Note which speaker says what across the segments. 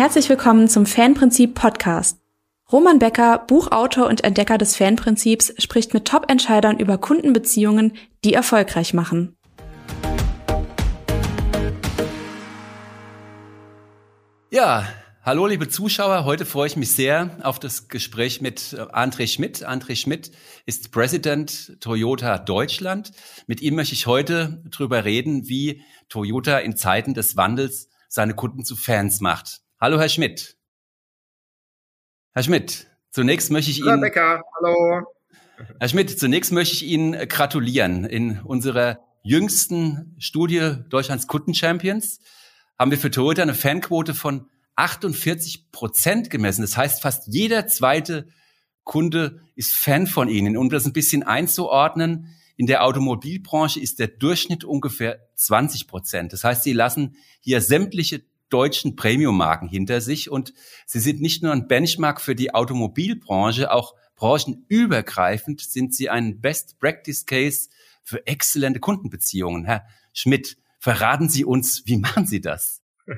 Speaker 1: Herzlich willkommen zum Fanprinzip Podcast. Roman Becker, Buchautor und Entdecker des Fanprinzips, spricht mit Top-Entscheidern über Kundenbeziehungen, die erfolgreich machen.
Speaker 2: Ja, hallo liebe Zuschauer. Heute freue ich mich sehr auf das Gespräch mit äh, André Schmidt. André Schmidt ist President Toyota Deutschland. Mit ihm möchte ich heute darüber reden, wie Toyota in Zeiten des Wandels seine Kunden zu Fans macht. Hallo, Herr Schmidt. Herr Schmidt, zunächst möchte ich Ihnen.
Speaker 3: Herr Becker, hallo.
Speaker 2: Herr Schmidt, zunächst möchte ich Ihnen gratulieren. In unserer jüngsten Studie Deutschlands Kundenchampions haben wir für Toyota eine Fanquote von 48 Prozent gemessen. Das heißt, fast jeder zweite Kunde ist Fan von Ihnen. Um das ein bisschen einzuordnen, in der Automobilbranche ist der Durchschnitt ungefähr 20 Prozent. Das heißt, Sie lassen hier sämtliche deutschen Premium-Marken hinter sich und Sie sind nicht nur ein Benchmark für die Automobilbranche, auch branchenübergreifend sind Sie ein Best Practice Case für exzellente Kundenbeziehungen. Herr Schmidt, Verraten Sie uns, wie machen Sie das?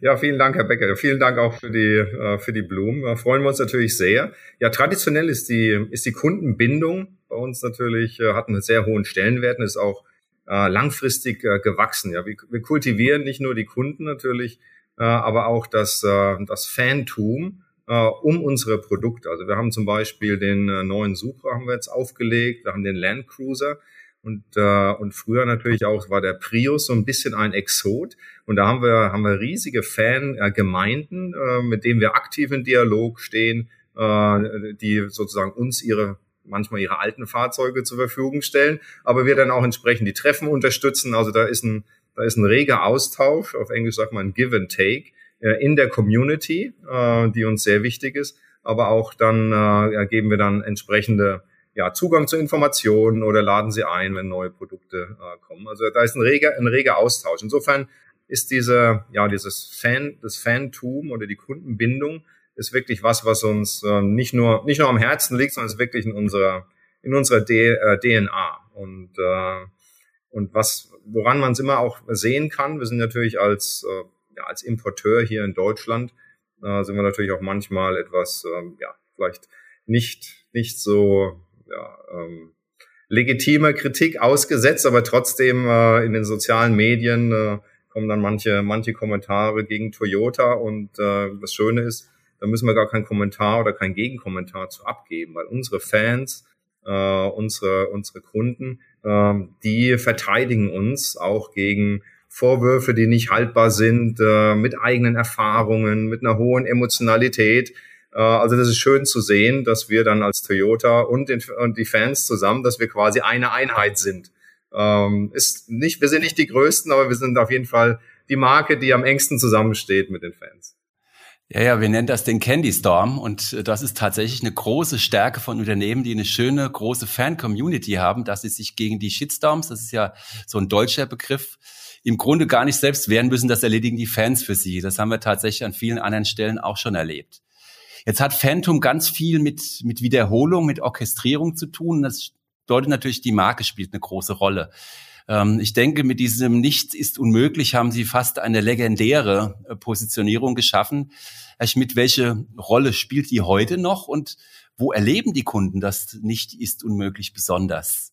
Speaker 3: Ja, vielen Dank, Herr Becker. Vielen Dank auch für die, äh, für die Blumen. Da freuen wir uns natürlich sehr. Ja, traditionell ist die, ist die Kundenbindung bei uns natürlich, äh, hat einen sehr hohen Stellenwert und ist auch äh, langfristig gewachsen. Ja, wir, wir kultivieren nicht nur die Kunden natürlich, aber auch das, das Fantum um unsere Produkte. Also wir haben zum Beispiel den neuen Supra haben wir jetzt aufgelegt, wir haben den Land Cruiser, und, äh, und früher natürlich auch war der Prius so ein bisschen ein Exot. Und da haben wir, haben wir riesige Fangemeinden, äh, mit denen wir aktiv in Dialog stehen, äh, die sozusagen uns ihre manchmal ihre alten Fahrzeuge zur Verfügung stellen, aber wir dann auch entsprechend die Treffen unterstützen. Also da ist ein, da ist ein reger Austausch, auf Englisch sagt man Give and Take, äh, in der Community, äh, die uns sehr wichtig ist. Aber auch dann äh, geben wir dann entsprechende ja, Zugang zu Informationen oder laden sie ein, wenn neue Produkte kommen. Also da ist ein reger, ein reger Austausch. Insofern ist diese, ja, dieses Fan, das Fantum oder die Kundenbindung ist wirklich was, was uns äh, nicht nur, nicht nur am Herzen liegt, sondern ist wirklich in unserer, in unserer D, äh, DNA. Und, äh, und was, woran man es immer auch sehen kann, wir sind natürlich als, äh, ja, als Importeur hier in Deutschland, äh, sind wir natürlich auch manchmal etwas, äh, ja, vielleicht nicht, nicht so ja, ähm, legitimer Kritik ausgesetzt, aber trotzdem äh, in den sozialen Medien äh, kommen dann manche, manche Kommentare gegen Toyota und äh, das Schöne ist, da müssen wir gar keinen Kommentar oder keinen Gegenkommentar zu abgeben, weil unsere Fans, äh, unsere, unsere Kunden, äh, die verteidigen uns auch gegen Vorwürfe, die nicht haltbar sind, äh, mit eigenen Erfahrungen, mit einer hohen Emotionalität. Äh, also das ist schön zu sehen, dass wir dann als Toyota und, den, und die Fans zusammen, dass wir quasi eine Einheit sind. Ähm, ist nicht, wir sind nicht die Größten, aber wir sind auf jeden Fall die Marke, die am engsten zusammensteht mit den Fans.
Speaker 2: Ja, ja, wir nennen das den Candy Storm und das ist tatsächlich eine große Stärke von Unternehmen, die eine schöne große Fan-Community haben, dass sie sich gegen die Shitstorms, das ist ja so ein deutscher Begriff, im Grunde gar nicht selbst wehren müssen, das erledigen die Fans für sie. Das haben wir tatsächlich an vielen anderen Stellen auch schon erlebt. Jetzt hat Phantom ganz viel mit, mit Wiederholung, mit Orchestrierung zu tun. Das bedeutet natürlich, die Marke spielt eine große Rolle. Ähm, ich denke, mit diesem Nichts ist unmöglich haben Sie fast eine legendäre äh, Positionierung geschaffen. Herr Schmidt, welche Rolle spielt die heute noch und wo erleben die Kunden das nicht ist unmöglich besonders?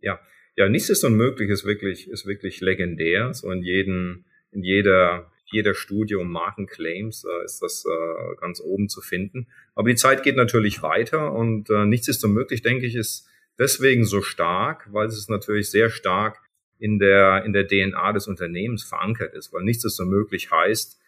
Speaker 3: Ja, ja, nichts ist unmöglich ist wirklich, ist wirklich legendär. So in jedem, in jeder jeder Studie um Markenclaims äh, ist das äh, ganz oben zu finden. Aber die Zeit geht natürlich weiter und äh, nichts ist so möglich, denke ich, ist deswegen so stark, weil es natürlich sehr stark in der, in der DNA des Unternehmens verankert ist, weil nichts ist so möglich heißt,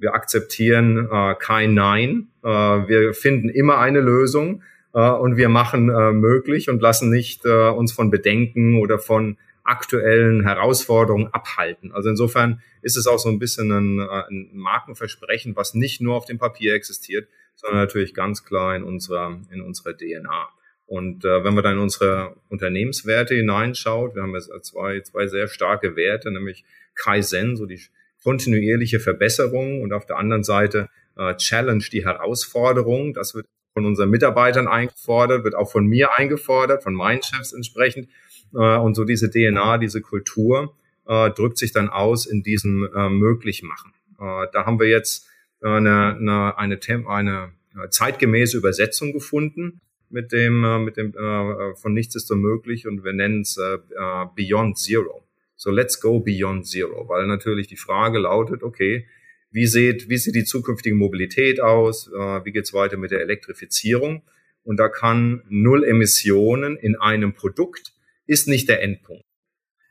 Speaker 3: wir akzeptieren äh, kein Nein, äh, wir finden immer eine Lösung äh, und wir machen äh, möglich und lassen nicht äh, uns von Bedenken oder von aktuellen Herausforderungen abhalten. Also insofern ist es auch so ein bisschen ein, äh, ein Markenversprechen, was nicht nur auf dem Papier existiert, sondern natürlich ganz klar in unserer, in unserer DNA. Und äh, wenn wir dann in unsere Unternehmenswerte hineinschaut, wir haben jetzt zwei, zwei sehr starke Werte, nämlich Kaizen, so die kontinuierliche Verbesserung und auf der anderen Seite äh, Challenge, die Herausforderung. Das wird von unseren Mitarbeitern eingefordert, wird auch von mir eingefordert, von meinen Chefs entsprechend. Äh, und so diese DNA, diese Kultur äh, drückt sich dann aus in diesem äh, Möglichmachen. Äh, da haben wir jetzt eine, eine, eine, eine zeitgemäße Übersetzung gefunden mit dem, äh, mit dem äh, von nichts ist so möglich und wir nennen es äh, äh, Beyond Zero. So let's go Beyond Zero, weil natürlich die Frage lautet, okay, wie sieht, wie sieht die zukünftige Mobilität aus? Äh, wie geht's weiter mit der Elektrifizierung? Und da kann Null Emissionen in einem Produkt ist nicht der Endpunkt.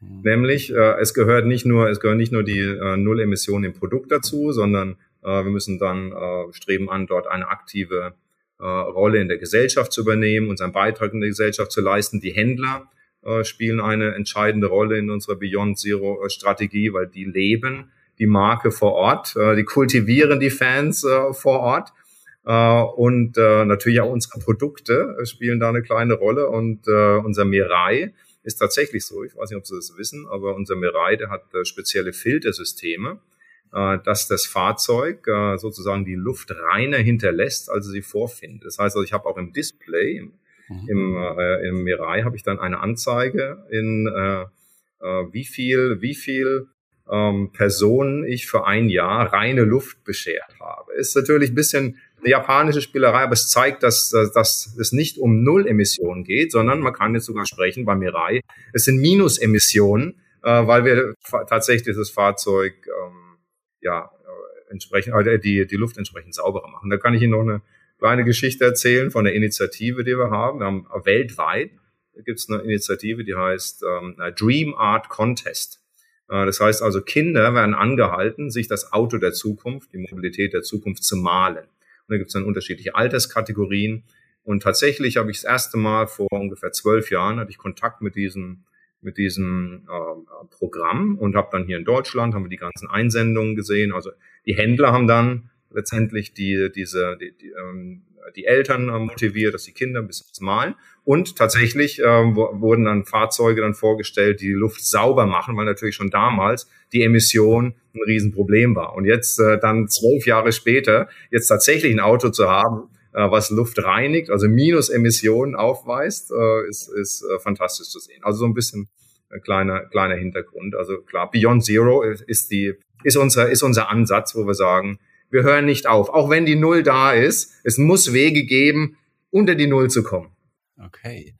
Speaker 3: Mhm. Nämlich, äh, es gehört nicht nur, es gehören nicht nur die äh, Null Emissionen im Produkt dazu, sondern äh, wir müssen dann äh, streben an, dort eine aktive äh, Rolle in der Gesellschaft zu übernehmen, unseren Beitrag in der Gesellschaft zu leisten. Die Händler äh, spielen eine entscheidende Rolle in unserer Beyond Zero äh, Strategie, weil die leben die Marke vor Ort, äh, die kultivieren die Fans vor Ort. Und natürlich auch unsere Produkte spielen da eine kleine Rolle und unser Mirai ist tatsächlich so. Ich weiß nicht, ob Sie das wissen, aber unser Mirai, der hat spezielle Filtersysteme, dass das Fahrzeug sozusagen die Luft reiner hinterlässt, als sie vorfindet. Das heißt, also ich habe auch im Display, mhm. im, im Mirai habe ich dann eine Anzeige in wie viel, wie viel ähm, Personen ich für ein Jahr reine Luft beschert habe. Ist natürlich ein bisschen eine japanische Spielerei, aber es zeigt, dass, dass es nicht um Null-Emissionen geht, sondern man kann jetzt sogar sprechen bei Mirai, es sind Minus-Emissionen, äh, weil wir tatsächlich das Fahrzeug ähm, ja äh, entsprechend äh, die die Luft entsprechend sauberer machen. Da kann ich Ihnen noch eine kleine Geschichte erzählen von der Initiative, die wir haben. Wir haben weltweit gibt es eine Initiative, die heißt ähm, Dream Art Contest. Äh, das heißt also, Kinder werden angehalten, sich das Auto der Zukunft, die Mobilität der Zukunft zu malen. Und da gibt es dann unterschiedliche Alterskategorien. Und tatsächlich habe ich das erste Mal vor ungefähr zwölf Jahren hatte ich Kontakt mit diesem mit diesem äh, Programm und habe dann hier in Deutschland haben wir die ganzen Einsendungen gesehen. Also die Händler haben dann letztendlich die diese die, die, ähm, die Eltern äh, motiviert, dass die Kinder ein bisschen malen. Und tatsächlich äh, wurden dann Fahrzeuge dann vorgestellt, die die Luft sauber machen, weil natürlich schon damals die Emission ein Riesenproblem war. Und jetzt äh, dann zwölf Jahre später, jetzt tatsächlich ein Auto zu haben, äh, was Luft reinigt, also Minusemissionen aufweist, äh, ist, ist äh, fantastisch zu sehen. Also so ein bisschen äh, kleiner, kleiner Hintergrund. Also klar, Beyond Zero ist die, ist unser, ist unser Ansatz, wo wir sagen, wir hören nicht auf. Auch wenn die Null da ist, es muss Wege geben, unter die Null zu kommen.
Speaker 2: Okay.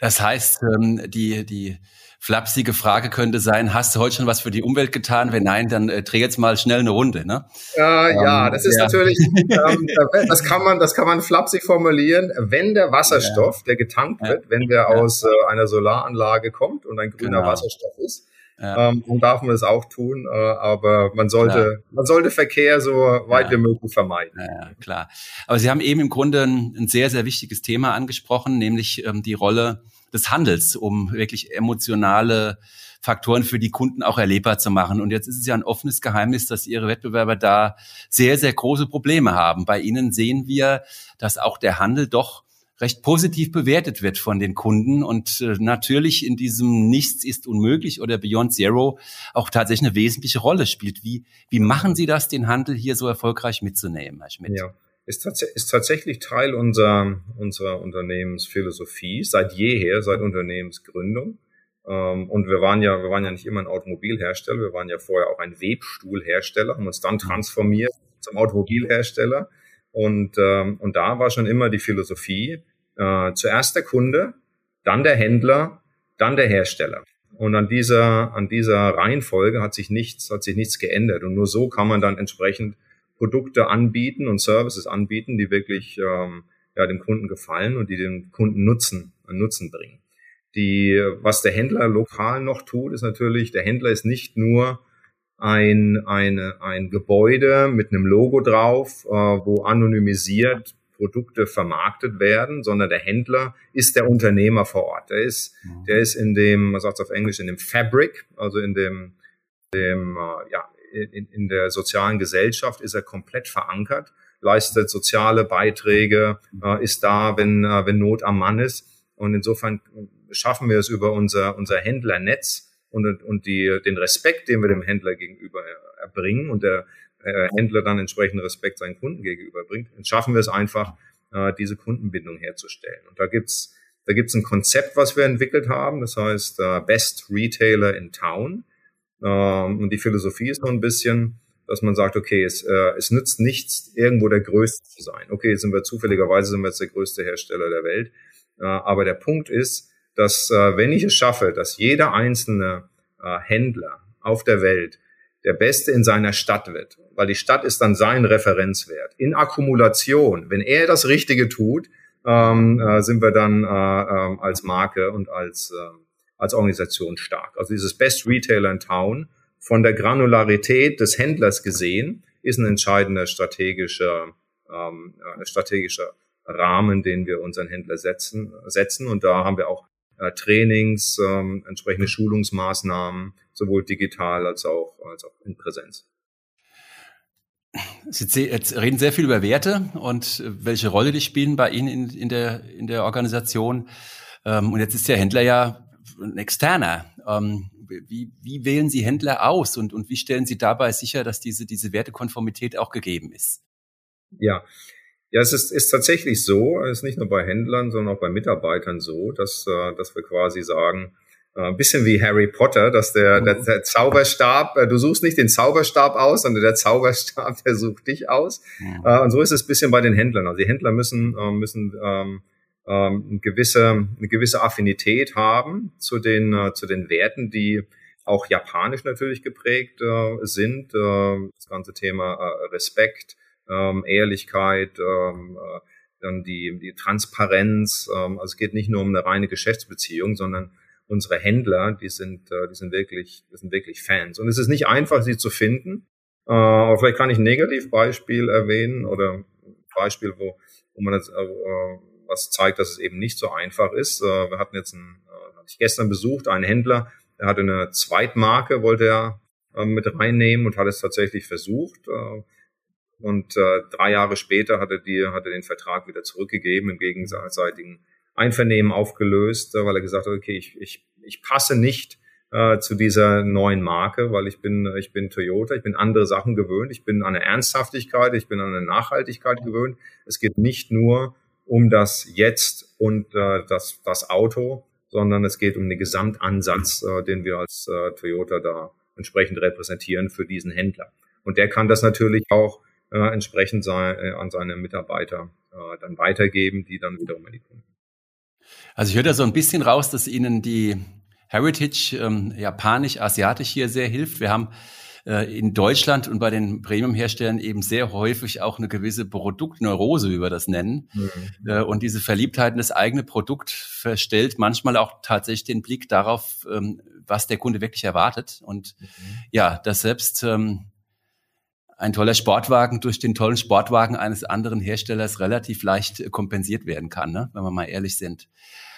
Speaker 2: Das heißt, ähm, die, die flapsige Frage könnte sein, hast du heute schon was für die Umwelt getan? Wenn nein, dann äh, dreh jetzt mal schnell eine Runde, ne?
Speaker 3: Äh, ähm, ja, das ist ja. natürlich, ähm, das kann man, das kann man flapsig formulieren. Wenn der Wasserstoff, ja. der getankt wird, wenn der aus äh, einer Solaranlage kommt und ein grüner genau. Wasserstoff ist, ja. Ähm, dann darf man das auch tun, äh, aber man sollte, klar. man sollte Verkehr so weit ja. wie möglich vermeiden.
Speaker 2: Ja, klar. Aber Sie haben eben im Grunde ein, ein sehr, sehr wichtiges Thema angesprochen, nämlich ähm, die Rolle des Handels, um wirklich emotionale Faktoren für die Kunden auch erlebbar zu machen. Und jetzt ist es ja ein offenes Geheimnis, dass Ihre Wettbewerber da sehr, sehr große Probleme haben. Bei Ihnen sehen wir, dass auch der Handel doch recht positiv bewertet wird von den Kunden und äh, natürlich in diesem Nichts ist unmöglich oder Beyond Zero auch tatsächlich eine wesentliche Rolle spielt. Wie, wie machen Sie das, den Handel hier so erfolgreich mitzunehmen, Herr Schmidt?
Speaker 3: Ja. Ist, tats ist tatsächlich Teil unserer, unserer Unternehmensphilosophie seit jeher, seit Unternehmensgründung. Ähm, und wir waren ja, wir waren ja nicht immer ein Automobilhersteller, wir waren ja vorher auch ein Webstuhlhersteller, haben uns dann mhm. transformiert zum Automobilhersteller und, ähm, und da war schon immer die Philosophie, äh, zuerst der Kunde, dann der Händler, dann der Hersteller. Und an dieser, an dieser Reihenfolge hat sich nichts, hat sich nichts geändert. Und nur so kann man dann entsprechend Produkte anbieten und Services anbieten, die wirklich ähm, ja, dem Kunden gefallen und die dem Kunden Nutzen, Nutzen bringen. Die, was der Händler lokal noch tut, ist natürlich, der Händler ist nicht nur ein, eine, ein Gebäude mit einem Logo drauf, äh, wo anonymisiert Produkte vermarktet werden, sondern der Händler ist der Unternehmer vor Ort. Der ist, mhm. der ist in dem, man sagt es auf Englisch, in dem Fabric, also in dem, dem äh, ja, in, in der sozialen Gesellschaft ist er komplett verankert, leistet soziale Beiträge, äh, ist da, wenn, äh, wenn Not am Mann ist. Und insofern schaffen wir es über unser, unser Händlernetz, und, und die, den Respekt, den wir dem Händler gegenüber erbringen und der äh, Händler dann entsprechend Respekt seinen Kunden gegenüber bringt, dann schaffen wir es einfach, äh, diese Kundenbindung herzustellen. Und da gibt's da gibt's ein Konzept, was wir entwickelt haben, das heißt äh, Best Retailer in Town. Ähm, und die Philosophie ist so ein bisschen, dass man sagt, okay, es, es nützt nichts, irgendwo der Größte zu sein. Okay, jetzt sind wir zufälligerweise sind wir jetzt der größte Hersteller der Welt. Aber der Punkt ist, dass äh, wenn ich es schaffe, dass jeder einzelne äh, Händler auf der Welt der Beste in seiner Stadt wird, weil die Stadt ist dann sein Referenzwert. In Akkumulation, wenn er das Richtige tut, ähm, äh, sind wir dann äh, äh, als Marke und als, äh, als Organisation stark. Also dieses Best Retailer in Town von der Granularität des Händlers gesehen ist ein entscheidender strategischer, ähm, strategischer Rahmen, den wir unseren Händler setzen, setzen. Und da haben wir auch äh, Trainings, ähm, entsprechende Schulungsmaßnahmen, sowohl digital als auch, als auch in Präsenz.
Speaker 2: Sie jetzt reden sehr viel über Werte und äh, welche Rolle die spielen bei Ihnen in, in, der, in der Organisation. Ähm, und jetzt ist der Händler ja ein externer. Ähm, wie, wie wählen Sie Händler aus und, und wie stellen Sie dabei sicher, dass diese, diese Wertekonformität auch gegeben ist?
Speaker 3: Ja, ja, es ist, ist tatsächlich so, es ist nicht nur bei Händlern, sondern auch bei Mitarbeitern so, dass, äh, dass wir quasi sagen, äh, ein bisschen wie Harry Potter, dass der, der, der Zauberstab, äh, du suchst nicht den Zauberstab aus, sondern der Zauberstab, der sucht dich aus. Ja. Und so ist es ein bisschen bei den Händlern. Also die Händler müssen, müssen ähm, ähm, eine, gewisse, eine gewisse Affinität haben zu den, zu den Werten, die auch japanisch natürlich geprägt sind. das ganze Thema Respekt, ähm, Ehrlichkeit, ähm, äh, dann die, die Transparenz. Ähm, also es geht nicht nur um eine reine Geschäftsbeziehung, sondern unsere Händler, die sind, äh, die sind wirklich, die sind wirklich Fans. Und es ist nicht einfach, sie zu finden. Äh, aber vielleicht kann ich ein Negativbeispiel erwähnen oder ein Beispiel, wo, wo man jetzt, äh, äh, was zeigt, dass es eben nicht so einfach ist. Äh, wir hatten jetzt einen, äh, hatte ich gestern besucht, einen Händler, der hatte eine Zweitmarke, wollte er äh, mit reinnehmen und hat es tatsächlich versucht. Äh, und äh, drei Jahre später hat er, die, hat er den Vertrag wieder zurückgegeben, im gegenseitigen Einvernehmen aufgelöst, weil er gesagt hat, okay, ich, ich, ich passe nicht äh, zu dieser neuen Marke, weil ich bin, ich bin Toyota, ich bin andere Sachen gewöhnt, ich bin an eine Ernsthaftigkeit, ich bin an eine Nachhaltigkeit gewöhnt. Es geht nicht nur um das Jetzt und äh, das, das Auto, sondern es geht um den Gesamtansatz, äh, den wir als äh, Toyota da entsprechend repräsentieren für diesen Händler. Und der kann das natürlich auch äh, entsprechend sei, äh, an seine Mitarbeiter äh, dann weitergeben, die dann wiederum an die Kunden.
Speaker 2: Also ich höre da so ein bisschen raus, dass Ihnen die Heritage ähm, japanisch-asiatisch hier sehr hilft. Wir haben äh, in Deutschland und bei den Premium-Herstellern eben sehr häufig auch eine gewisse Produktneurose, wie wir das nennen. Mhm. Äh, und diese Verliebtheit in das eigene Produkt verstellt manchmal auch tatsächlich den Blick darauf, ähm, was der Kunde wirklich erwartet. Und mhm. ja, das selbst ähm, ein toller Sportwagen durch den tollen Sportwagen eines anderen Herstellers relativ leicht kompensiert werden kann, ne? wenn wir mal ehrlich sind.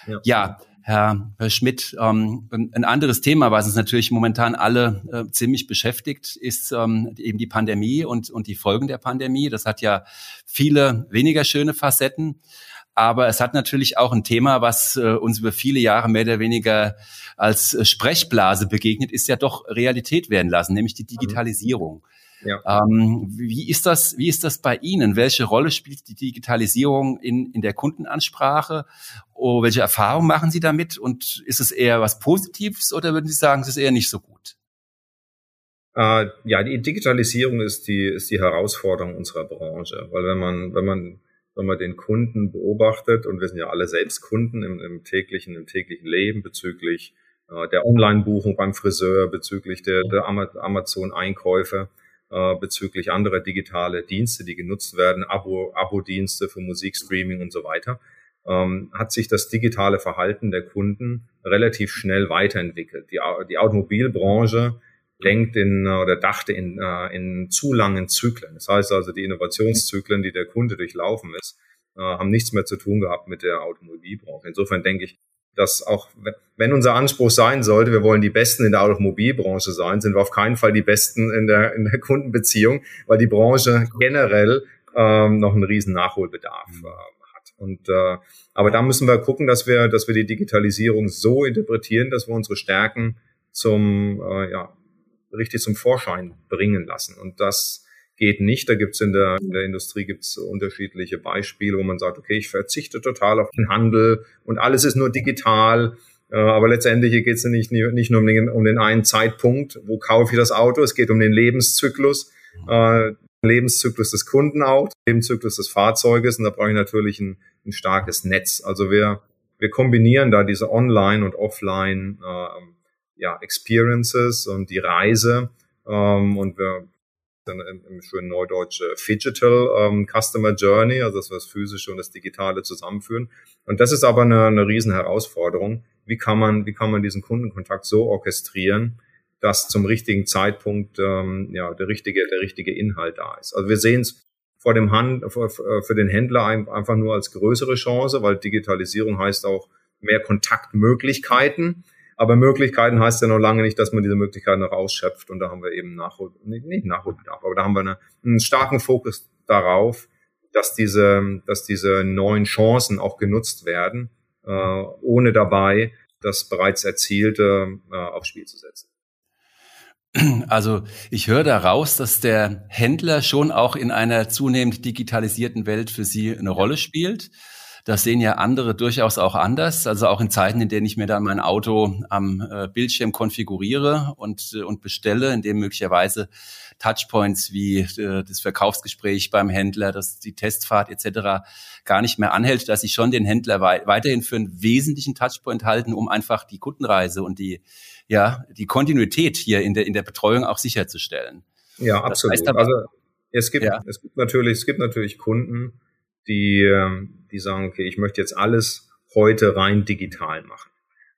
Speaker 2: Ja, ja Herr, Herr Schmidt, ähm, ein anderes Thema, was uns natürlich momentan alle äh, ziemlich beschäftigt, ist ähm, eben die Pandemie und, und die Folgen der Pandemie. Das hat ja viele weniger schöne Facetten. Aber es hat natürlich auch ein Thema, was äh, uns über viele Jahre mehr oder weniger als äh, Sprechblase begegnet, ist ja doch Realität werden lassen, nämlich die Digitalisierung. Ja. Ähm, wie ist das, wie ist das bei Ihnen? Welche Rolle spielt die Digitalisierung in, in der Kundenansprache? Oh, welche Erfahrungen machen Sie damit? Und ist es eher was Positives oder würden Sie sagen, es ist eher nicht so gut?
Speaker 3: Äh, ja, die Digitalisierung ist die, ist die Herausforderung unserer Branche. Weil wenn man, wenn man, wenn man den Kunden beobachtet, und wir sind ja alle selbst Kunden im, im täglichen, im täglichen Leben bezüglich äh, der Online-Buchung beim Friseur, bezüglich der, der Amazon-Einkäufe, äh, bezüglich anderer digitale Dienste, die genutzt werden, Abo, Abo-Dienste für Musikstreaming und so weiter, ähm, hat sich das digitale Verhalten der Kunden relativ schnell weiterentwickelt. Die, die Automobilbranche denkt in oder dachte in, äh, in zu langen Zyklen. Das heißt also, die Innovationszyklen, die der Kunde durchlaufen ist, äh, haben nichts mehr zu tun gehabt mit der Automobilbranche. Insofern denke ich, dass auch, wenn unser Anspruch sein sollte, wir wollen die Besten in der Automobilbranche sein, sind wir auf keinen Fall die Besten in der, in der Kundenbeziehung, weil die Branche generell ähm, noch einen riesen Nachholbedarf äh, hat. Und äh, aber da müssen wir gucken, dass wir, dass wir die Digitalisierung so interpretieren, dass wir unsere Stärken zum äh, ja, richtig zum Vorschein bringen lassen. Und das geht nicht. Da gibt's in der, in der Industrie gibt's unterschiedliche Beispiele, wo man sagt, okay, ich verzichte total auf den Handel und alles ist nur digital. Äh, aber letztendlich geht's nicht, nicht nur um den, um den einen Zeitpunkt, wo kaufe ich das Auto. Es geht um den Lebenszyklus. äh, Lebenszyklus des Kunden auch, Lebenszyklus des Fahrzeuges und da brauche ich natürlich ein, ein starkes Netz. Also wir, wir kombinieren da diese Online- und Offline äh, ja, Experiences und die Reise ähm, und wir im, im schönen Neudeutsch äh, Digital ähm, Customer Journey, also dass wir das Physische und das Digitale zusammenführen. Und das ist aber eine, eine riesen Herausforderung. Wie kann man, wie kann man diesen Kundenkontakt so orchestrieren, dass zum richtigen Zeitpunkt ähm, ja der richtige der richtige Inhalt da ist. Also wir sehen es vor dem Hand für, für den Händler einfach nur als größere Chance, weil Digitalisierung heißt auch mehr Kontaktmöglichkeiten. Aber Möglichkeiten heißt ja noch lange nicht, dass man diese Möglichkeiten noch ausschöpft. Und da haben wir eben Nachhol, nicht, nicht Nachholbedarf, aber da haben wir eine, einen starken Fokus darauf, dass diese, dass diese neuen Chancen auch genutzt werden, äh, ohne dabei das bereits Erzielte äh, aufs Spiel zu setzen.
Speaker 2: Also ich höre daraus, dass der Händler schon auch in einer zunehmend digitalisierten Welt für Sie eine Rolle spielt. Das sehen ja andere durchaus auch anders. Also auch in Zeiten, in denen ich mir dann mein Auto am äh, Bildschirm konfiguriere und, äh, und bestelle, in dem möglicherweise Touchpoints wie äh, das Verkaufsgespräch beim Händler, das, die Testfahrt etc. gar nicht mehr anhält, dass ich schon den Händler wei weiterhin für einen wesentlichen Touchpoint halten, um einfach die Kundenreise und die, ja, die Kontinuität hier in der, in der Betreuung auch sicherzustellen.
Speaker 3: Ja, absolut. Das heißt aber, also es gibt, ja. es gibt natürlich, es gibt natürlich Kunden, die, ähm, die sagen, okay, ich möchte jetzt alles heute rein digital machen.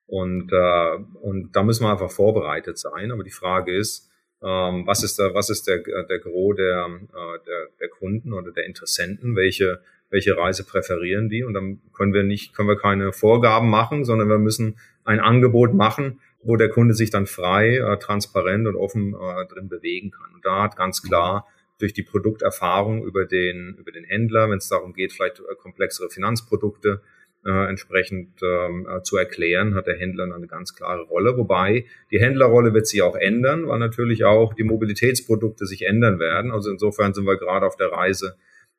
Speaker 3: Und, äh, und da müssen wir einfach vorbereitet sein. Aber die Frage ist, ähm, was ist da, was ist der, der Gros der, äh, der, der Kunden oder der Interessenten? Welche, welche Reise präferieren die? Und dann können wir nicht, können wir keine Vorgaben machen, sondern wir müssen ein Angebot machen, wo der Kunde sich dann frei, äh, transparent und offen äh, drin bewegen kann. Und da hat ganz klar durch die Produkterfahrung über den, über den Händler, wenn es darum geht, vielleicht äh, komplexere Finanzprodukte äh, entsprechend ähm, äh, zu erklären, hat der Händler eine ganz klare Rolle. Wobei die Händlerrolle wird sich auch ändern, weil natürlich auch die Mobilitätsprodukte sich ändern werden. Also insofern sind wir gerade auf der Reise,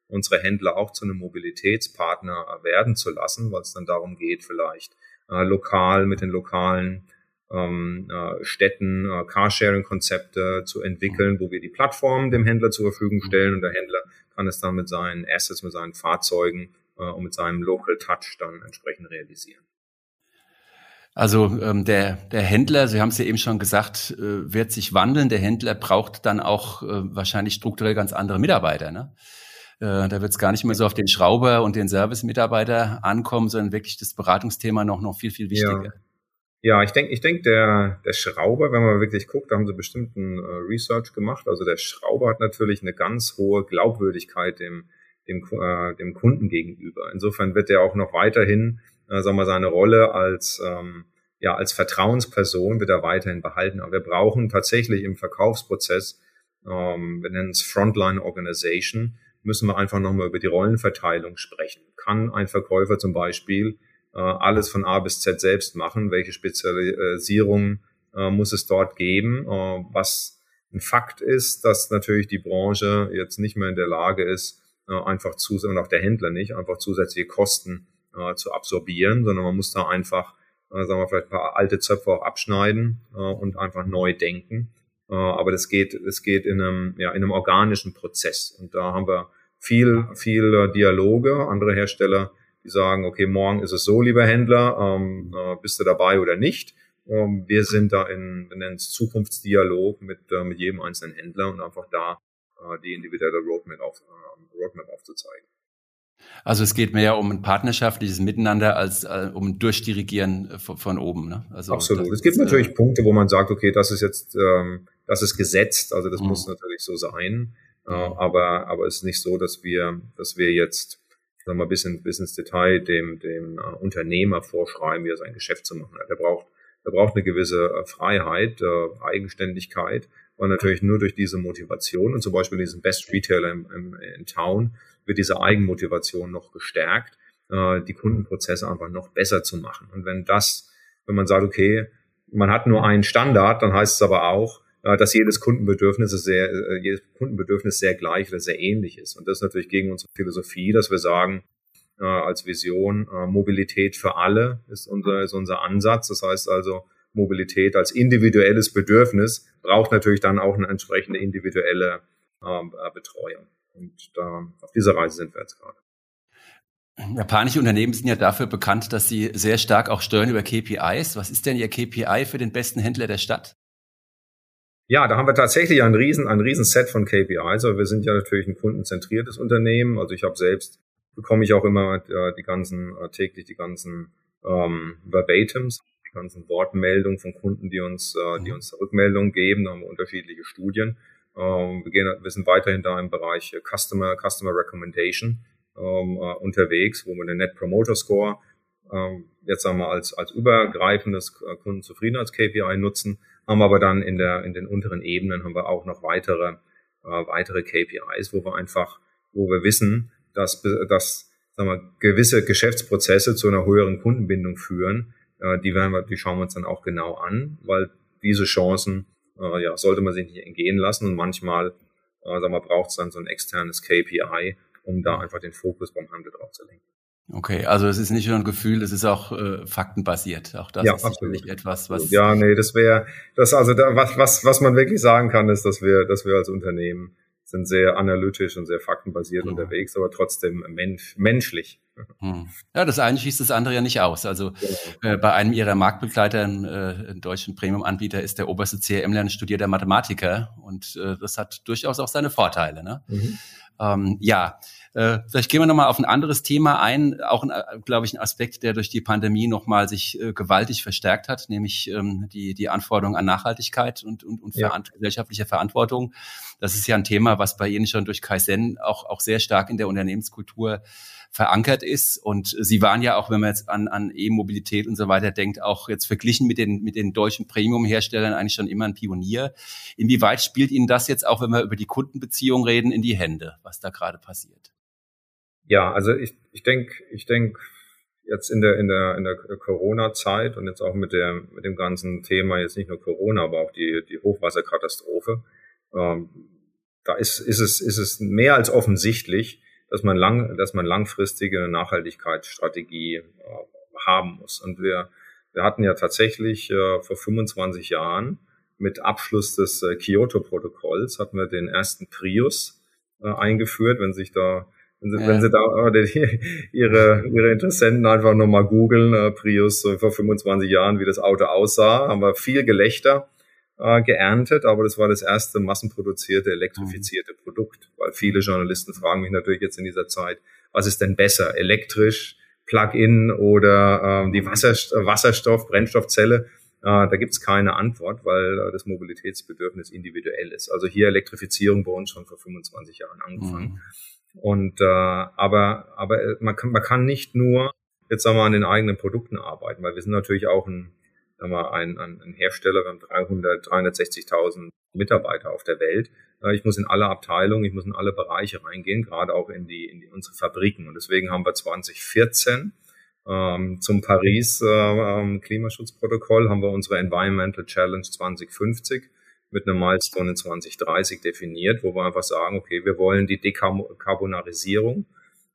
Speaker 3: unsere Händler auch zu einem Mobilitätspartner werden zu lassen, weil es dann darum geht, vielleicht äh, lokal mit den lokalen ähm, äh, Städten äh, Carsharing-Konzepte zu entwickeln, wo wir die Plattform dem Händler zur Verfügung stellen und der Händler kann es dann mit seinen Assets, mit seinen Fahrzeugen äh, und mit seinem Local Touch dann entsprechend realisieren.
Speaker 2: Also ähm, der, der Händler, Sie haben es ja eben schon gesagt, äh, wird sich wandeln. Der Händler braucht dann auch äh, wahrscheinlich strukturell ganz andere Mitarbeiter. Ne? Äh, da wird es gar nicht mehr so auf den Schrauber und den Service-Mitarbeiter ankommen, sondern wirklich das Beratungsthema noch, noch viel, viel wichtiger.
Speaker 3: Ja. Ja, ich denke, ich denk, der, der Schrauber, wenn man wirklich guckt, da haben sie bestimmt ein äh, Research gemacht. Also der Schrauber hat natürlich eine ganz hohe Glaubwürdigkeit dem, dem, äh, dem Kunden gegenüber. Insofern wird er auch noch weiterhin, äh, sagen wir, seine Rolle als, ähm, ja, als Vertrauensperson wird er weiterhin behalten. Aber wir brauchen tatsächlich im Verkaufsprozess, ähm, wir nennen es Frontline Organization, müssen wir einfach nochmal über die Rollenverteilung sprechen. Kann ein Verkäufer zum Beispiel alles von A bis Z selbst machen. Welche Spezialisierung äh, muss es dort geben? Äh, was ein Fakt ist, dass natürlich die Branche jetzt nicht mehr in der Lage ist, äh, einfach zu, und auch der Händler nicht, einfach zusätzliche Kosten äh, zu absorbieren, sondern man muss da einfach, äh, sagen wir vielleicht ein paar alte Zöpfe auch abschneiden äh, und einfach neu denken. Äh, aber das geht, das geht in einem, ja, in einem organischen Prozess. Und da haben wir viel, viel äh, Dialoge. Andere Hersteller die sagen, okay, morgen ist es so, lieber Händler, ähm, äh, bist du dabei oder nicht? Ähm, wir sind da in, wir nennen es Zukunftsdialog mit, äh, mit jedem einzelnen Händler und einfach da äh, die individuelle Roadmap, auf, äh, Roadmap aufzuzeigen.
Speaker 2: Also es geht mehr um ein partnerschaftliches Miteinander als äh, um ein Durchdirigieren von, von oben. Ne?
Speaker 3: Also Absolut. Es gibt ist, natürlich äh, Punkte, wo man sagt, okay, das ist jetzt, ähm, das ist gesetzt, also das mhm. muss natürlich so sein. Äh, aber aber es ist nicht so, dass wir, dass wir jetzt wir, bis, in, bis ins Detail dem, dem äh, Unternehmer vorschreiben, wie er sein Geschäft zu machen hat. Er braucht, er braucht eine gewisse äh, Freiheit, äh, Eigenständigkeit und natürlich nur durch diese Motivation und zum Beispiel diesen Best Retailer im, im, in Town wird diese Eigenmotivation noch gestärkt, äh, die Kundenprozesse einfach noch besser zu machen. Und wenn das, wenn man sagt, okay, man hat nur einen Standard, dann heißt es aber auch, dass jedes Kundenbedürfnis sehr, äh, jedes Kundenbedürfnis sehr gleich oder sehr ähnlich ist. Und das ist natürlich gegen unsere Philosophie, dass wir sagen, äh, als Vision, Mobilität für alle ist unser, ist unser Ansatz. Das heißt also, Mobilität als individuelles Bedürfnis braucht natürlich dann auch eine entsprechende individuelle äh, Betreuung. Und da, auf dieser Reise sind wir jetzt gerade.
Speaker 2: Japanische Unternehmen sind ja dafür bekannt, dass sie sehr stark auch steuern über KPIs. Was ist denn Ihr KPI für den besten Händler der Stadt?
Speaker 3: Ja, da haben wir tatsächlich ein riesen, ein riesen Set von KPIs. Also wir sind ja natürlich ein kundenzentriertes Unternehmen. Also ich habe selbst, bekomme ich auch immer äh, die ganzen, äh, täglich die ganzen ähm, Verbatums, die ganzen Wortmeldungen von Kunden, die uns, äh, die mhm. uns Rückmeldungen geben. Da haben wir unterschiedliche Studien. Ähm, wir, gehen, wir sind weiterhin da im Bereich Customer, Customer Recommendation ähm, äh, unterwegs, wo wir den Net Promoter Score ähm, jetzt sagen wir als, als übergreifendes äh, Kundenzufriedenheits-KPI nutzen, haben aber dann in der, in den unteren Ebenen haben wir auch noch weitere, äh, weitere KPIs, wo wir einfach, wo wir wissen, dass, dass sagen wir, gewisse Geschäftsprozesse zu einer höheren Kundenbindung führen. Äh, die werden wir, die schauen wir uns dann auch genau an, weil diese Chancen, äh, ja, sollte man sich nicht entgehen lassen und manchmal, äh, sagen wir, braucht es dann so ein externes KPI, um da einfach den Fokus beim Handel drauf zu lenken.
Speaker 2: Okay, also es ist nicht nur ein Gefühl, es ist auch äh, faktenbasiert. Auch das
Speaker 3: ja,
Speaker 2: ist natürlich etwas, was.
Speaker 3: Ja, nee, das wäre, das also da, was, was, was man wirklich sagen kann, ist, dass wir, dass wir als Unternehmen sind sehr analytisch und sehr faktenbasiert mhm. unterwegs, aber trotzdem mensch, menschlich.
Speaker 2: Mhm. Ja, das eine schließt das andere ja nicht aus. Also genau. äh, bei einem ihrer Marktbegleiter, äh, einem deutschen Premium-Anbieter, ist der oberste CRM-Ler ein studierter Mathematiker und äh, das hat durchaus auch seine Vorteile. Ne? Mhm. Ähm, ja, äh, vielleicht gehen wir nochmal auf ein anderes Thema ein, auch, glaube ich, ein Aspekt, der durch die Pandemie nochmal sich äh, gewaltig verstärkt hat, nämlich ähm, die, die Anforderung an Nachhaltigkeit und, und, und ja. gesellschaftliche Verantwortung. Das ist ja ein Thema, was bei Ihnen schon durch Kaizen auch, auch sehr stark in der Unternehmenskultur verankert ist. Und Sie waren ja auch, wenn man jetzt an, an E-Mobilität und so weiter denkt, auch jetzt verglichen mit den, mit den deutschen Premium-Herstellern eigentlich schon immer ein Pionier. Inwieweit spielt Ihnen das jetzt auch, wenn wir über die Kundenbeziehung reden, in die Hände, was da gerade passiert?
Speaker 3: Ja, also ich, ich denke, ich denk jetzt in der, in der, in der Corona-Zeit und jetzt auch mit der, mit dem ganzen Thema, jetzt nicht nur Corona, aber auch die, die Hochwasserkatastrophe, ähm, da ist, ist es, ist es mehr als offensichtlich, dass man lang, dass man langfristige Nachhaltigkeitsstrategie äh, haben muss. Und wir, wir hatten ja tatsächlich äh, vor 25 Jahren mit Abschluss des äh, Kyoto-Protokolls hatten wir den ersten Prius äh, eingeführt, wenn sich da wenn Sie, ja. wenn Sie da Ihre, Ihre Interessenten einfach nochmal googeln, äh, Prius äh, vor 25 Jahren, wie das Auto aussah, haben wir viel Gelächter äh, geerntet, aber das war das erste massenproduzierte, elektrifizierte mhm. Produkt, weil viele Journalisten fragen mich natürlich jetzt in dieser Zeit, was ist denn besser, elektrisch, Plug-in oder ähm, die Wasser, Wasserstoff, Brennstoffzelle? Äh, da gibt's keine Antwort, weil äh, das Mobilitätsbedürfnis individuell ist. Also hier Elektrifizierung bei uns schon vor 25 Jahren angefangen. Mhm. Und äh, aber aber äh, man kann man kann nicht nur jetzt sagen wir an den eigenen Produkten arbeiten, weil wir sind natürlich auch ein sagen wir, ein, ein, ein Hersteller, wir haben 300 360.000 Mitarbeiter auf der Welt. Äh, ich muss in alle Abteilungen, ich muss in alle Bereiche reingehen, gerade auch in die in die, unsere Fabriken. Und deswegen haben wir 2014 ähm, zum Paris äh, ähm, Klimaschutzprotokoll haben wir unsere Environmental Challenge 2050 mit einem Milestone in 2030 definiert, wo wir einfach sagen, okay, wir wollen die Dekarbonarisierung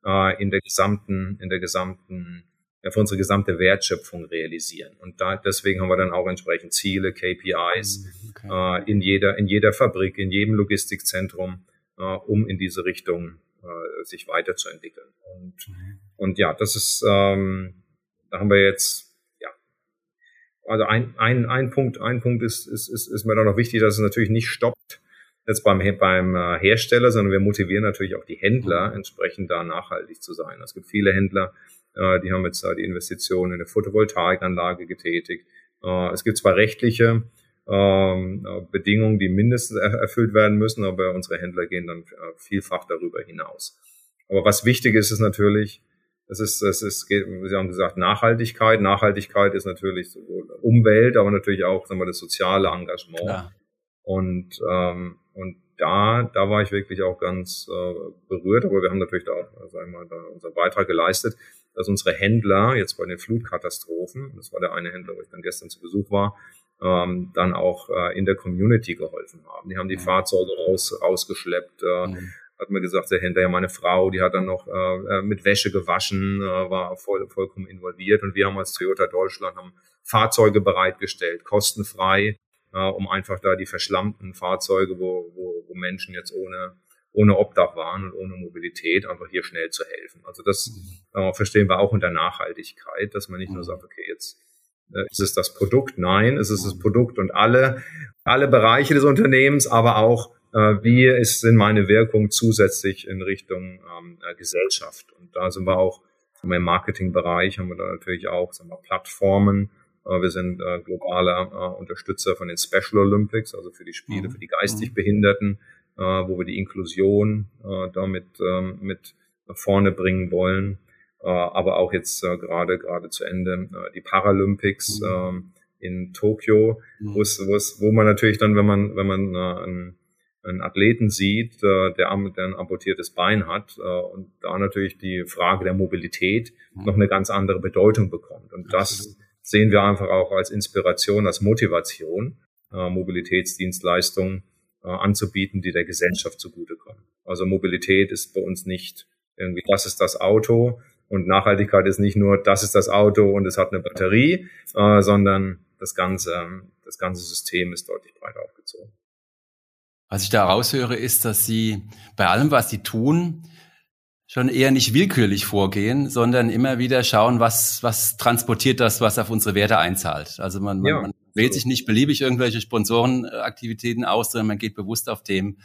Speaker 3: äh, in der gesamten, in der gesamten, ja, für unsere gesamte Wertschöpfung realisieren. Und da, deswegen haben wir dann auch entsprechend Ziele, KPIs mhm, okay. äh, in jeder, in jeder Fabrik, in jedem Logistikzentrum, äh, um in diese Richtung äh, sich weiterzuentwickeln. Und, mhm. und ja, das ist, ähm, da haben wir jetzt also ein, ein, ein Punkt, ein Punkt ist, ist, ist, ist mir da noch wichtig, dass es natürlich nicht stoppt jetzt beim, beim äh, Hersteller, sondern wir motivieren natürlich auch die Händler, entsprechend da nachhaltig zu sein. Es gibt viele Händler, äh, die haben jetzt die Investitionen in eine Photovoltaikanlage getätigt. Äh, es gibt zwar rechtliche ähm, Bedingungen, die mindestens erfüllt werden müssen, aber unsere Händler gehen dann vielfach darüber hinaus. Aber was wichtig ist, ist natürlich, es ist, es ist, Sie haben gesagt, Nachhaltigkeit. Nachhaltigkeit ist natürlich sowohl Umwelt, aber natürlich auch, sagen wir, das soziale Engagement. Klar. Und, ähm, und da, da war ich wirklich auch ganz äh, berührt, aber wir haben natürlich da auch, sagen wir mal, da unseren Beitrag geleistet, dass unsere Händler jetzt bei den Flutkatastrophen, das war der eine Händler, wo ich dann gestern zu Besuch war, ähm, dann auch äh, in der Community geholfen haben. Die haben die. Fahrzeuge raus, rausgeschleppt, äh, mhm hat mir gesagt, der hinterher meine Frau, die hat dann noch äh, äh, mit Wäsche gewaschen, äh, war voll, vollkommen involviert und wir haben als Toyota Deutschland haben Fahrzeuge bereitgestellt, kostenfrei, äh, um einfach da die verschlammten Fahrzeuge, wo, wo, wo Menschen jetzt ohne ohne Obdach waren und ohne Mobilität, einfach hier schnell zu helfen. Also das äh, verstehen wir auch unter Nachhaltigkeit, dass man nicht nur sagt, okay, jetzt äh, ist es das Produkt? Nein, es ist das Produkt und alle, alle Bereiche des Unternehmens, aber auch wie ist denn meine Wirkung zusätzlich in Richtung ähm, äh, Gesellschaft? Und da sind wir auch im Marketingbereich haben wir da natürlich auch sagen wir, Plattformen. Äh, wir sind äh, globaler äh, Unterstützer von den Special Olympics, also für die Spiele, mhm. für die geistig Behinderten äh, wo wir die Inklusion äh, damit ähm, mit nach vorne bringen wollen. Äh, aber auch jetzt äh, gerade gerade zu Ende äh, die Paralympics äh, in Tokio, mhm. wo es, wo es, wo man natürlich dann, wenn man wenn man äh, einen, Athleten sieht, äh, der, der ein amputiertes Bein hat äh, und da natürlich die Frage der Mobilität mhm. noch eine ganz andere Bedeutung bekommt. Und das sehen wir einfach auch als Inspiration, als Motivation, äh, Mobilitätsdienstleistungen äh, anzubieten, die der Gesellschaft zugutekommen. Also Mobilität ist bei uns nicht irgendwie, das ist das Auto und Nachhaltigkeit ist nicht nur, das ist das Auto und es hat eine Batterie, äh, sondern das ganze, das ganze System ist deutlich breiter aufgezogen.
Speaker 2: Was ich da raushöre, ist, dass Sie bei allem, was Sie tun, schon eher nicht willkürlich vorgehen, sondern immer wieder schauen, was, was transportiert das, was auf unsere Werte einzahlt. Also man, man, ja. man wählt sich nicht beliebig irgendwelche Sponsorenaktivitäten aus, sondern man geht bewusst auf dem,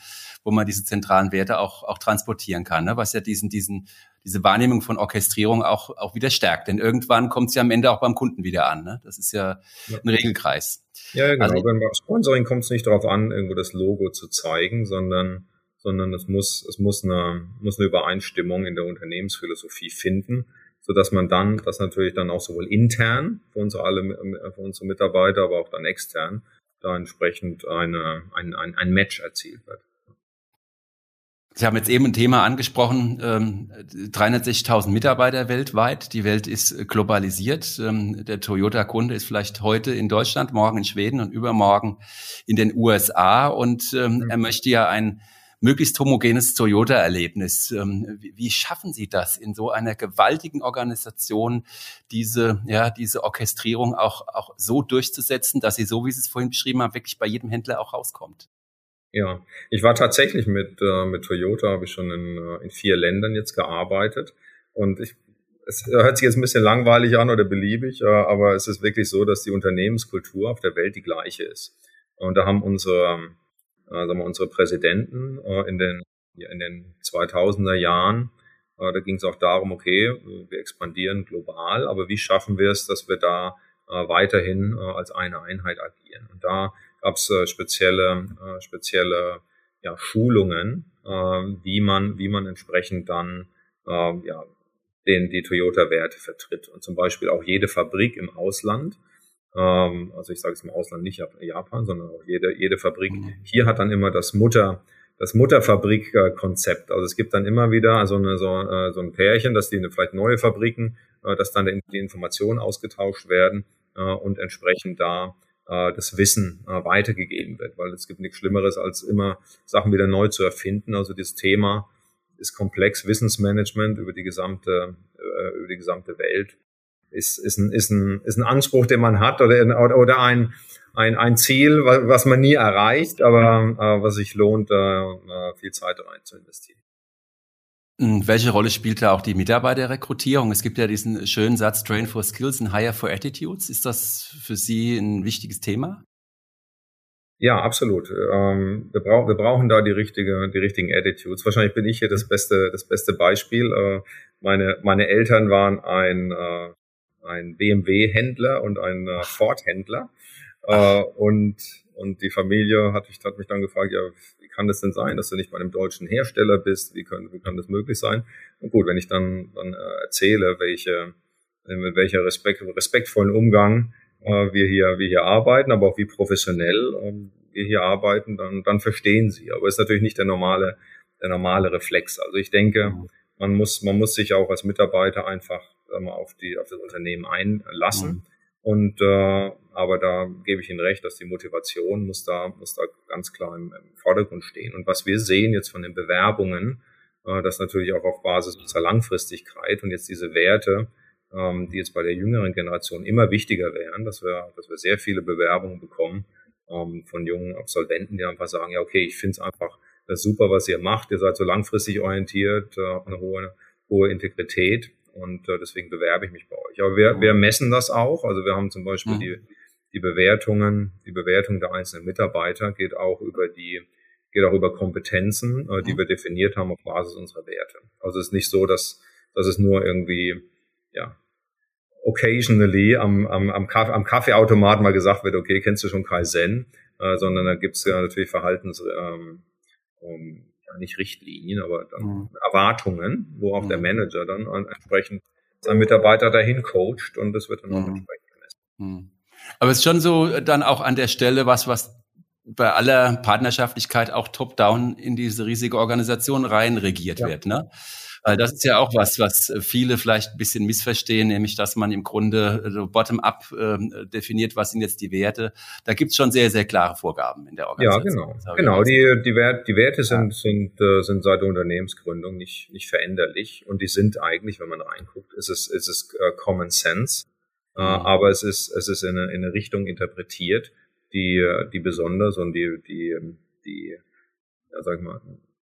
Speaker 2: wo man diese zentralen Werte auch, auch transportieren kann, ne? was ja diesen, diesen, diese Wahrnehmung von Orchestrierung auch, auch wieder stärkt. Denn irgendwann kommt es ja am Ende auch beim Kunden wieder an. Ne? Das ist ja, ja. ein Regelkreis.
Speaker 3: Ja, genau. Also, beim Sponsoring kommt es nicht darauf an, irgendwo das Logo zu zeigen, sondern sondern es muss, es muss eine, muss eine Übereinstimmung in der Unternehmensphilosophie finden so dass man dann, das natürlich dann auch sowohl intern für unsere alle, für unsere Mitarbeiter, aber auch dann extern, da entsprechend eine, ein, ein, ein Match erzielt wird.
Speaker 2: Sie haben jetzt eben ein Thema angesprochen, ähm, 360.000 Mitarbeiter weltweit. Die Welt ist globalisiert. Ähm, der Toyota-Kunde ist vielleicht heute in Deutschland, morgen in Schweden und übermorgen in den USA. Und ähm, mhm. er möchte ja ein möglichst homogenes Toyota-Erlebnis. Ähm, wie schaffen Sie das in so einer gewaltigen Organisation, diese, ja, diese Orchestrierung auch, auch so durchzusetzen, dass sie, so wie Sie es vorhin beschrieben haben, wirklich bei jedem Händler auch rauskommt?
Speaker 3: Ja, ich war tatsächlich mit, äh, mit Toyota, habe ich schon in, äh, in vier Ländern jetzt gearbeitet. Und ich, es hört sich jetzt ein bisschen langweilig an oder beliebig, äh, aber es ist wirklich so, dass die Unternehmenskultur auf der Welt die gleiche ist. Und da haben unsere äh, sagen wir, unsere Präsidenten äh, in den in den 2000er Jahren. Äh, da ging es auch darum, okay, wir expandieren global, aber wie schaffen wir es, dass wir da äh, weiterhin äh, als eine Einheit agieren? Und da gab es äh, spezielle äh, spezielle ja, Schulungen, äh, wie man wie man entsprechend dann äh, ja den die Toyota-Werte vertritt und zum Beispiel auch jede Fabrik im Ausland ähm, also ich sage es im Ausland nicht Japan, sondern auch jede, jede Fabrik. Mhm. Hier hat dann immer das Mutter, das Mutterfabrik-Konzept. Also es gibt dann immer wieder so, eine, so, äh, so ein Pärchen, dass die eine, vielleicht neue Fabriken, äh, dass dann die Informationen ausgetauscht werden äh, und entsprechend da äh, das Wissen äh, weitergegeben wird, weil es gibt nichts Schlimmeres, als immer Sachen wieder neu zu erfinden. Also das Thema ist komplex, Wissensmanagement über die gesamte, äh, über die gesamte Welt ist, ist, ein, ist, ein, ist ein Anspruch, den man hat oder, oder ein, ein, ein Ziel, was man nie erreicht, aber äh, was sich lohnt, äh, viel Zeit rein zu investieren.
Speaker 2: Hm, welche Rolle spielt da auch die Mitarbeiterrekrutierung? Es gibt ja diesen schönen Satz Train for Skills and Hire for Attitudes. Ist das für Sie ein wichtiges Thema?
Speaker 3: Ja, absolut. Ähm, wir, brauchen, wir brauchen da die richtige, die richtigen Attitudes. Wahrscheinlich bin ich hier das beste, das beste Beispiel. Äh, meine, meine Eltern waren ein äh, ein BMW-Händler und ein äh, Ford-Händler. Und, und die Familie hat, mich, hat mich dann gefragt, ja, kann das denn sein, dass du nicht bei einem deutschen Hersteller bist? Wie, können, wie kann das möglich sein? Und gut, wenn ich dann, dann äh, erzähle, welche, äh, mit welcher Respekt, respektvollen Umgang äh, wir, hier, wir hier arbeiten, aber auch wie professionell äh, wir hier arbeiten, dann, dann verstehen sie. Aber es ist natürlich nicht der normale, der normale Reflex. Also ich denke, mhm. man muss, man muss sich auch als Mitarbeiter einfach mal, auf, die, auf das Unternehmen einlassen. Mhm. Und äh, aber da gebe ich Ihnen recht, dass die Motivation muss da, muss da ganz klar im, im Vordergrund stehen. Und was wir sehen jetzt von den Bewerbungen, äh, das natürlich auch auf Basis unserer Langfristigkeit und jetzt diese Werte, ähm, die jetzt bei der jüngeren Generation immer wichtiger wären, dass wir, dass wir sehr viele Bewerbungen bekommen, ähm, von jungen Absolventen, die einfach sagen, ja, okay, ich finde es einfach super, was ihr macht. Ihr seid so langfristig orientiert, äh, eine hohe, hohe Integrität und äh, deswegen bewerbe ich mich bei euch. Aber wir, wir messen das auch. Also wir haben zum Beispiel mhm. die, die Bewertungen, die Bewertung der einzelnen Mitarbeiter geht auch über die geht auch über Kompetenzen, äh, die mhm. wir definiert haben auf Basis unserer Werte. Also es ist nicht so, dass, dass es nur irgendwie, ja, occasionally am, am, am, Kaffee, am Kaffeeautomat mal gesagt wird, okay, kennst du schon Kaizen, äh, sondern da gibt's ja natürlich Verhaltens, ähm, um, ja, nicht Richtlinien, aber dann mhm. Erwartungen, wo auch mhm. der Manager dann entsprechend seinen Mitarbeiter dahin coacht und das wird dann auch mhm. entsprechend gemessen.
Speaker 2: Mhm. Aber es ist schon so dann auch an der Stelle was, was bei aller Partnerschaftlichkeit auch top-down in diese riesige Organisation rein regiert ja. wird. Ne? Weil das ist ja auch was, was viele vielleicht ein bisschen missverstehen, nämlich dass man im Grunde so bottom-up äh, definiert, was sind jetzt die Werte. Da gibt's schon sehr, sehr klare Vorgaben in der Organisation.
Speaker 3: Ja, genau. Genau, die, die, Wert, die Werte sind, sind, äh, sind seit der Unternehmensgründung nicht, nicht veränderlich und die sind eigentlich, wenn man reinguckt, ist es, ist es uh, Common Sense. Äh, mhm. Aber es ist, es ist in eine, in eine Richtung interpretiert, die, die besonders und die, die, die, ja, sag ich mal,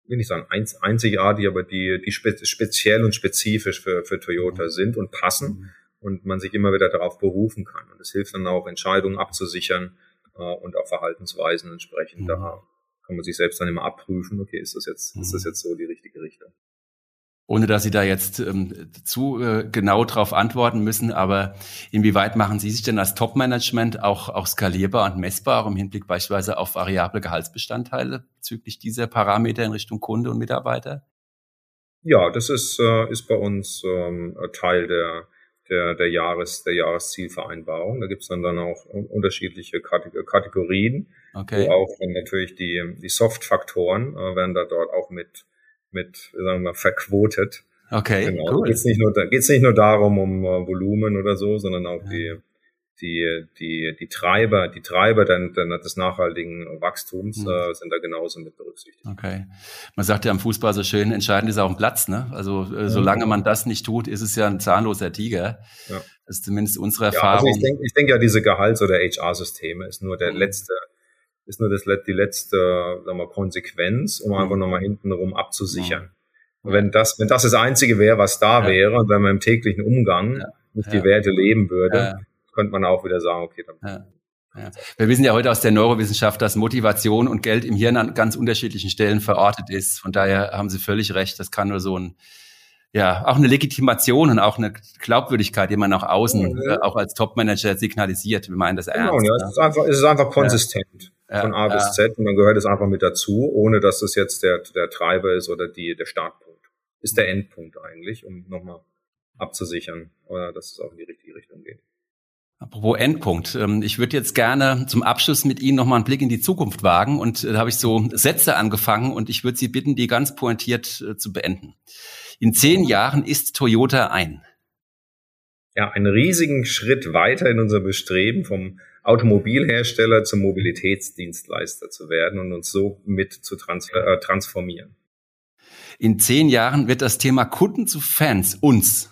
Speaker 3: will nicht sagen einzigartig, aber die, die speziell und spezifisch für, für Toyota mhm. sind und passen mhm. und man sich immer wieder darauf berufen kann. Und es hilft dann auch, Entscheidungen abzusichern äh, und auch Verhaltensweisen entsprechend. Mhm. Da kann man sich selbst dann immer abprüfen, okay, ist das jetzt, ist das jetzt so die richtige?
Speaker 2: Ohne dass Sie da jetzt ähm, zu äh, genau drauf antworten müssen, aber inwieweit machen Sie sich denn als Top-Management auch, auch skalierbar und messbar im Hinblick beispielsweise auf variable Gehaltsbestandteile bezüglich dieser Parameter in Richtung Kunde und Mitarbeiter?
Speaker 3: Ja, das ist, äh, ist bei uns ähm, Teil der, der, der, Jahres, der Jahreszielvereinbarung. Da gibt's dann, dann auch unterschiedliche Kategorien, okay. wo auch dann natürlich die, die Soft-Faktoren äh, werden da dort auch mit mit, sagen wir mal, verquotet.
Speaker 2: Okay,
Speaker 3: genau. cool. Geht's nicht nur, geht's nicht nur darum, um uh, Volumen oder so, sondern auch ja. die, die, die, die Treiber, die Treiber dann, dann des nachhaltigen Wachstums mhm. äh, sind da genauso mit berücksichtigt.
Speaker 2: Okay. Man sagt ja am Fußball so schön, entscheidend ist auch ein Platz, ne? Also äh, solange man das nicht tut, ist es ja ein zahnloser Tiger. Ja. Das ist zumindest unsere Erfahrung. Ja, also
Speaker 3: ich denke ich denk ja, diese Gehalts- oder HR-Systeme ist nur der mhm. letzte ist nur das, die letzte sagen wir, Konsequenz, um mhm. einfach nochmal hintenrum abzusichern. Ja. Wenn das, wenn das das Einzige wäre, was da ja. wäre, und wenn man im täglichen Umgang ja. nicht die Werte leben würde, könnte man auch wieder sagen, okay, dann
Speaker 2: ja. Wir wissen ja heute aus der Neurowissenschaft, dass Motivation und Geld im Hirn an ganz unterschiedlichen Stellen verortet ist. Von daher haben Sie völlig recht. Das kann nur so ein, ja, auch eine Legitimation und auch eine Glaubwürdigkeit, die man nach außen, ja, äh, auch als Topmanager signalisiert. Wir meinen das genau, ernst.
Speaker 3: Ja, es ist einfach, es ist einfach konsistent von A bis Z und dann gehört es einfach mit dazu, ohne dass es jetzt der, der Treiber ist oder die, der Startpunkt. Ist der Endpunkt eigentlich, um nochmal abzusichern, oder dass es auch in die richtige Richtung geht.
Speaker 2: Apropos Endpunkt. Ähm, ich würde jetzt gerne zum Abschluss mit Ihnen nochmal einen Blick in die Zukunft wagen und äh, da habe ich so Sätze angefangen und ich würde Sie bitten, die ganz pointiert äh, zu beenden. In zehn Jahren ist Toyota ein.
Speaker 3: Ja, einen riesigen Schritt weiter in unserem Bestreben vom Automobilhersteller zum Mobilitätsdienstleister zu werden und uns so mit zu trans äh, transformieren.
Speaker 2: In zehn Jahren wird das Thema Kunden zu Fans uns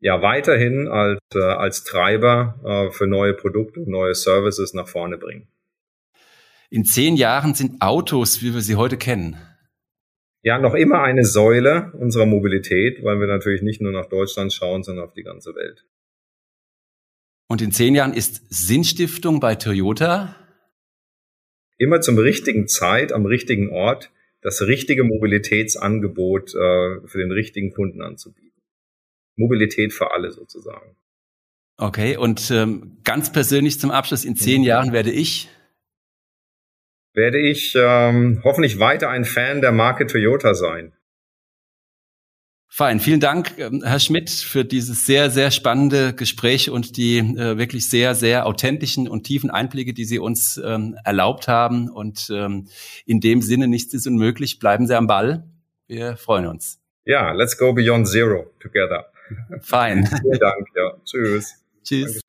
Speaker 3: ja weiterhin als, äh, als Treiber äh, für neue Produkte und neue Services nach vorne bringen.
Speaker 2: In zehn Jahren sind Autos, wie wir sie heute kennen,
Speaker 3: ja, noch immer eine Säule unserer Mobilität, weil wir natürlich nicht nur nach Deutschland schauen, sondern auf die ganze Welt.
Speaker 2: Und in zehn Jahren ist Sinnstiftung bei Toyota?
Speaker 3: Immer zum richtigen Zeit, am richtigen Ort, das richtige Mobilitätsangebot äh, für den richtigen Kunden anzubieten. Mobilität für alle sozusagen.
Speaker 2: Okay, und ähm, ganz persönlich zum Abschluss, in zehn Jahren werde ich
Speaker 3: werde ich ähm, hoffentlich weiter ein Fan der Marke Toyota sein.
Speaker 2: Fein, vielen Dank, ähm, Herr Schmidt, für dieses sehr, sehr spannende Gespräch und die äh, wirklich sehr, sehr authentischen und tiefen Einblicke, die Sie uns ähm, erlaubt haben. Und ähm, in dem Sinne, nichts ist unmöglich. Bleiben Sie am Ball. Wir freuen uns.
Speaker 3: Ja, let's go beyond zero together.
Speaker 2: Fein.
Speaker 3: Vielen Dank, ja. Tschüss.
Speaker 2: Tschüss.